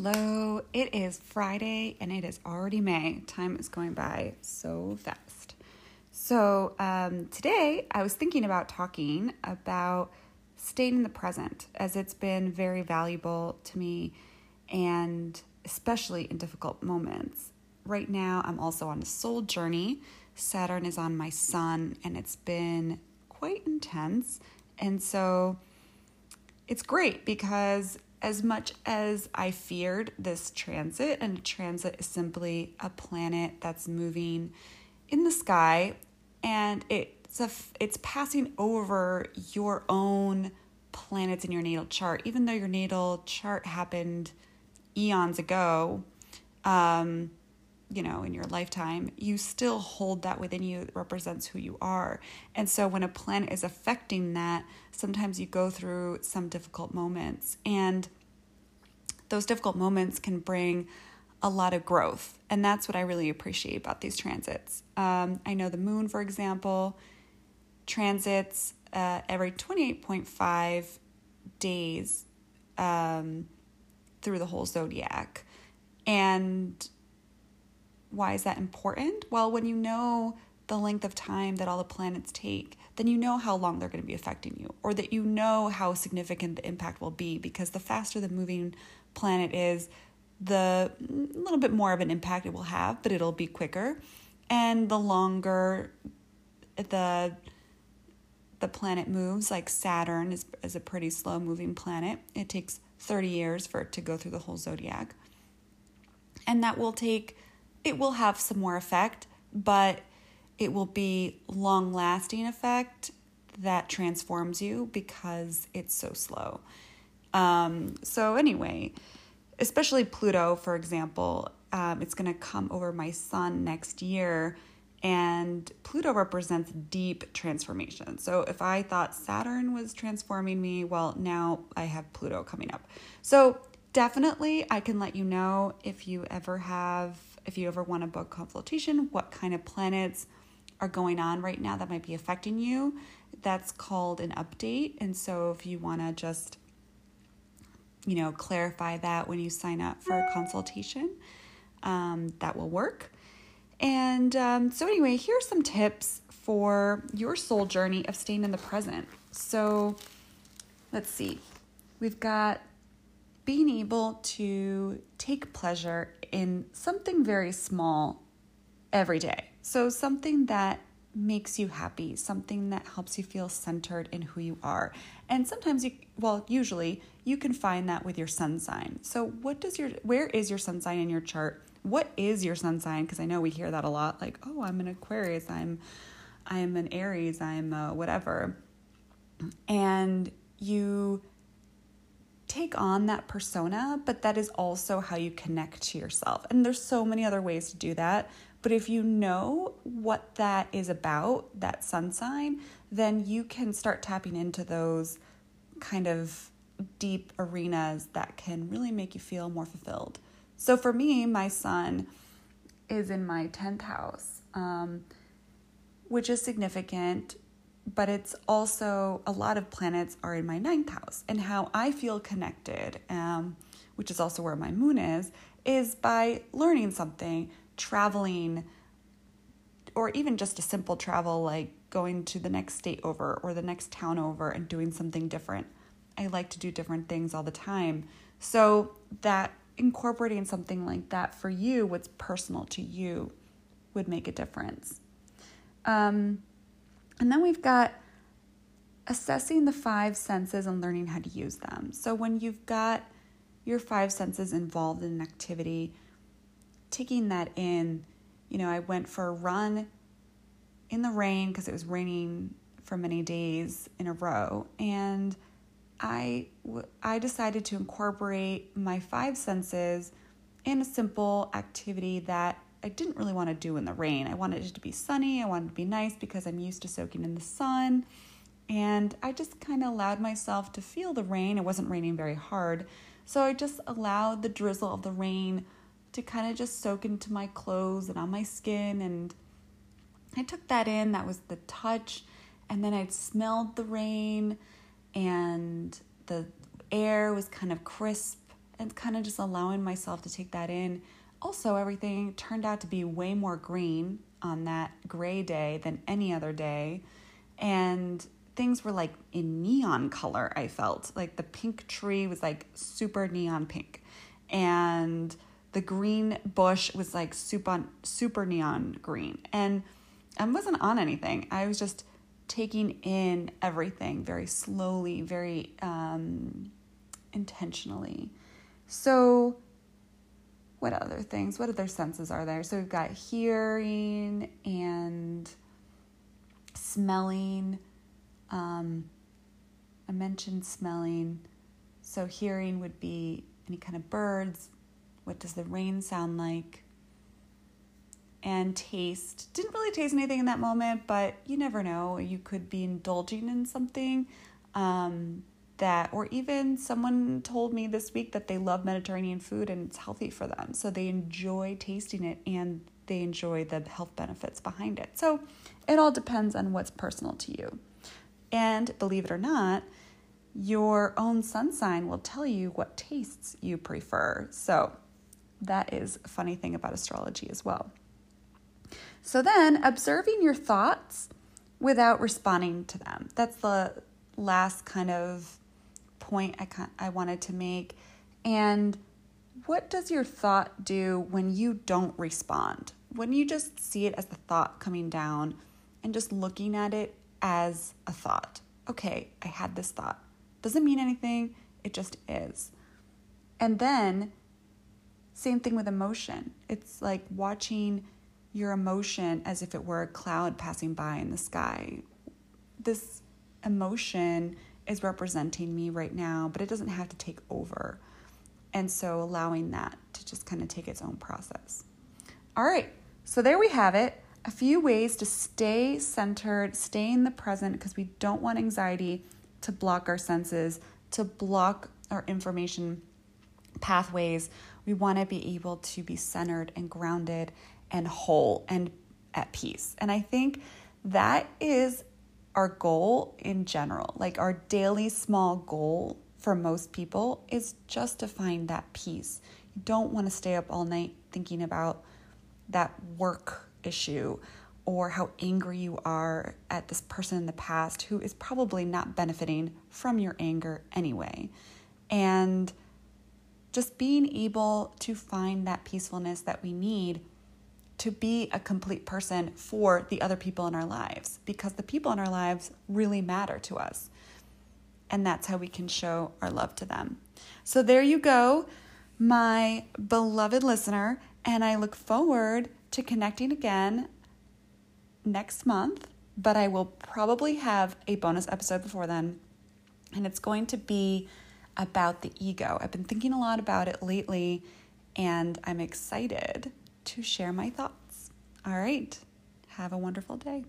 Hello, it is Friday and it is already May. Time is going by so fast. So, um, today I was thinking about talking about staying in the present as it's been very valuable to me and especially in difficult moments. Right now, I'm also on a soul journey. Saturn is on my sun and it's been quite intense. And so, it's great because as much as I feared this transit, and a transit is simply a planet that's moving in the sky and it's a, it's passing over your own planets in your natal chart. Even though your natal chart happened eons ago um, you know in your lifetime you still hold that within you that represents who you are and so when a planet is affecting that sometimes you go through some difficult moments and those difficult moments can bring a lot of growth. And that's what I really appreciate about these transits. Um, I know the moon, for example, transits uh, every 28.5 days um, through the whole zodiac. And why is that important? Well, when you know the length of time that all the planets take, then you know how long they're going to be affecting you, or that you know how significant the impact will be because the faster the moving planet is, the little bit more of an impact it will have, but it'll be quicker. And the longer the the planet moves, like Saturn is, is a pretty slow moving planet. It takes 30 years for it to go through the whole zodiac. And that will take, it will have some more effect, but it will be long lasting effect that transforms you because it's so slow. Um, so, anyway, especially Pluto, for example, um, it's going to come over my sun next year. And Pluto represents deep transformation. So if I thought Saturn was transforming me, well, now I have Pluto coming up. So definitely, I can let you know if you ever have, if you ever want a book consultation, what kind of planets are going on right now that might be affecting you. That's called an update. And so if you want to just you know, clarify that when you sign up for a consultation. Um, that will work. And um, so, anyway, here's some tips for your soul journey of staying in the present. So, let's see. We've got being able to take pleasure in something very small every day. So, something that makes you happy, something that helps you feel centered in who you are. And sometimes you well, usually you can find that with your sun sign. So what does your where is your sun sign in your chart? What is your sun sign? Because I know we hear that a lot like, "Oh, I'm an Aquarius, I'm I'm an Aries, I'm whatever." And you take on that persona, but that is also how you connect to yourself. And there's so many other ways to do that. But if you know what that is about, that sun sign, then you can start tapping into those kind of deep arenas that can really make you feel more fulfilled. So for me, my sun is in my 10th house, um, which is significant, but it's also a lot of planets are in my ninth house. And how I feel connected, um, which is also where my moon is, is by learning something, traveling, or even just a simple travel like going to the next state over or the next town over and doing something different. I like to do different things all the time. So that incorporating something like that for you, what's personal to you, would make a difference. Um, and then we've got assessing the five senses and learning how to use them. So when you've got your five senses involved in an activity, taking that in, you know, I went for a run in the rain because it was raining for many days in a row and I I decided to incorporate my five senses in a simple activity that I didn't really want to do in the rain. I wanted it to be sunny, I wanted it to be nice because I'm used to soaking in the sun. And I just kind of allowed myself to feel the rain. It wasn't raining very hard. So I just allowed the drizzle of the rain to kind of just soak into my clothes and on my skin and I took that in. That was the touch. And then I'd smelled the rain, and the air was kind of crisp and kind of just allowing myself to take that in. Also, everything turned out to be way more green on that gray day than any other day. And things were like in neon color, I felt. Like the pink tree was like super neon pink. And the green bush was like super super neon green. And I wasn't on anything. I was just taking in everything very slowly, very um, intentionally. So, what other things? What other senses are there? So, we've got hearing and smelling. Um, I mentioned smelling. So, hearing would be any kind of birds. What does the rain sound like? And taste. Didn't really taste anything in that moment, but you never know. You could be indulging in something. Um, that, or even someone told me this week that they love Mediterranean food and it's healthy for them. So they enjoy tasting it and they enjoy the health benefits behind it. So it all depends on what's personal to you. And believe it or not, your own sun sign will tell you what tastes you prefer. So that is a funny thing about astrology as well. So then observing your thoughts without responding to them. That's the last kind of point I, I wanted to make. And what does your thought do when you don't respond? When you just see it as the thought coming down and just looking at it as a thought. Okay, I had this thought. Doesn't mean anything, it just is. And then, same thing with emotion. It's like watching your emotion as if it were a cloud passing by in the sky. This emotion is representing me right now, but it doesn't have to take over. And so allowing that to just kind of take its own process. All right, so there we have it. A few ways to stay centered, stay in the present, because we don't want anxiety to block our senses, to block our information pathways. We want to be able to be centered and grounded and whole and at peace. And I think that is our goal in general, like our daily small goal for most people, is just to find that peace. You don't want to stay up all night thinking about that work issue or how angry you are at this person in the past who is probably not benefiting from your anger anyway. And just being able to find that peacefulness that we need to be a complete person for the other people in our lives because the people in our lives really matter to us. And that's how we can show our love to them. So there you go, my beloved listener. And I look forward to connecting again next month. But I will probably have a bonus episode before then. And it's going to be about the ego. I've been thinking a lot about it lately, and I'm excited to share my thoughts. All right. Have a wonderful day.